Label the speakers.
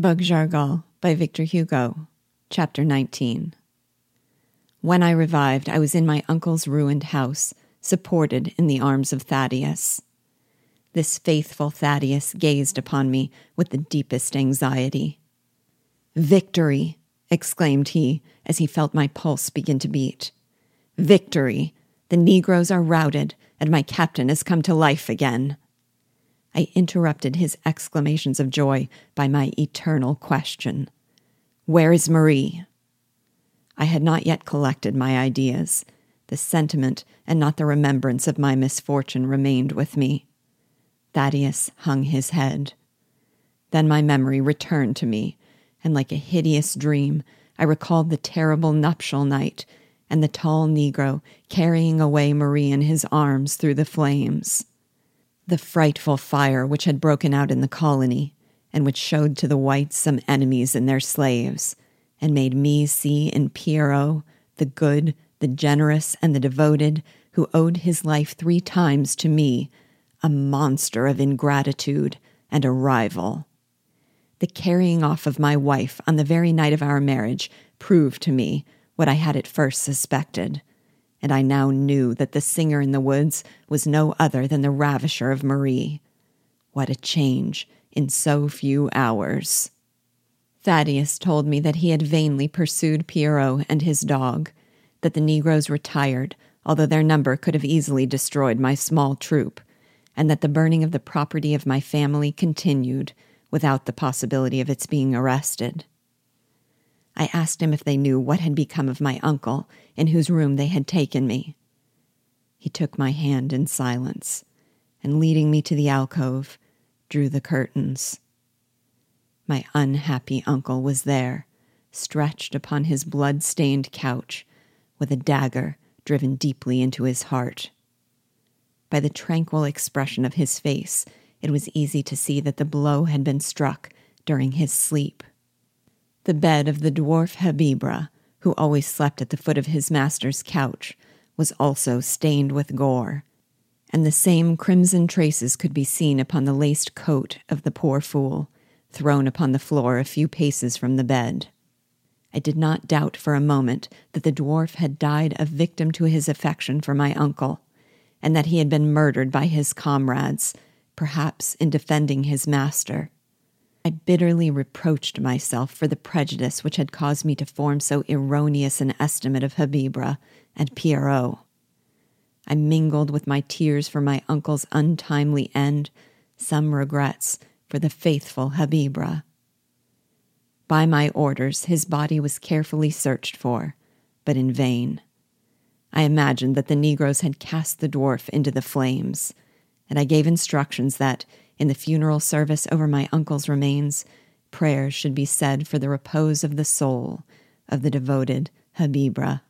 Speaker 1: Bug Jargal by Victor Hugo, Chapter 19. When I revived, I was in my uncle's ruined house, supported in the arms of Thaddeus. This faithful Thaddeus gazed upon me with the deepest anxiety. Victory! exclaimed he as he felt my pulse begin to beat. Victory! The Negroes are routed, and my captain has come to life again. I interrupted his exclamations of joy by my eternal question Where is Marie? I had not yet collected my ideas. The sentiment and not the remembrance of my misfortune remained with me. Thaddeus hung his head. Then my memory returned to me, and like a hideous dream, I recalled the terrible nuptial night and the tall Negro carrying away Marie in his arms through the flames the frightful fire which had broken out in the colony, and which showed to the whites some enemies in their slaves, and made me see in Pierrot the good, the generous, and the devoted, who owed his life three times to me, a monster of ingratitude and a rival. The carrying off of my wife on the very night of our marriage proved to me what I had at first suspected and I now knew that the singer in the woods was no other than the ravisher of Marie. What a change in so few hours. Thaddeus told me that he had vainly pursued Pierrot and his dog, that the Negroes retired, although their number could have easily destroyed my small troop, and that the burning of the property of my family continued without the possibility of its being arrested. I asked him if they knew what had become of my uncle, in whose room they had taken me. He took my hand in silence, and leading me to the alcove, drew the curtains. My unhappy uncle was there, stretched upon his blood stained couch, with a dagger driven deeply into his heart. By the tranquil expression of his face, it was easy to see that the blow had been struck during his sleep. The bed of the dwarf Habibrah, who always slept at the foot of his master's couch, was also stained with gore, and the same crimson traces could be seen upon the laced coat of the poor fool, thrown upon the floor a few paces from the bed. I did not doubt for a moment that the dwarf had died a victim to his affection for my uncle, and that he had been murdered by his comrades, perhaps in defending his master. I bitterly reproached myself for the prejudice which had caused me to form so erroneous an estimate of Habibrah and Pierrot. I mingled with my tears for my uncle's untimely end some regrets for the faithful Habibrah. By my orders, his body was carefully searched for, but in vain. I imagined that the Negroes had cast the dwarf into the flames, and I gave instructions that, in the funeral service over my uncle's remains, prayers should be said for the repose of the soul of the devoted Habibrah.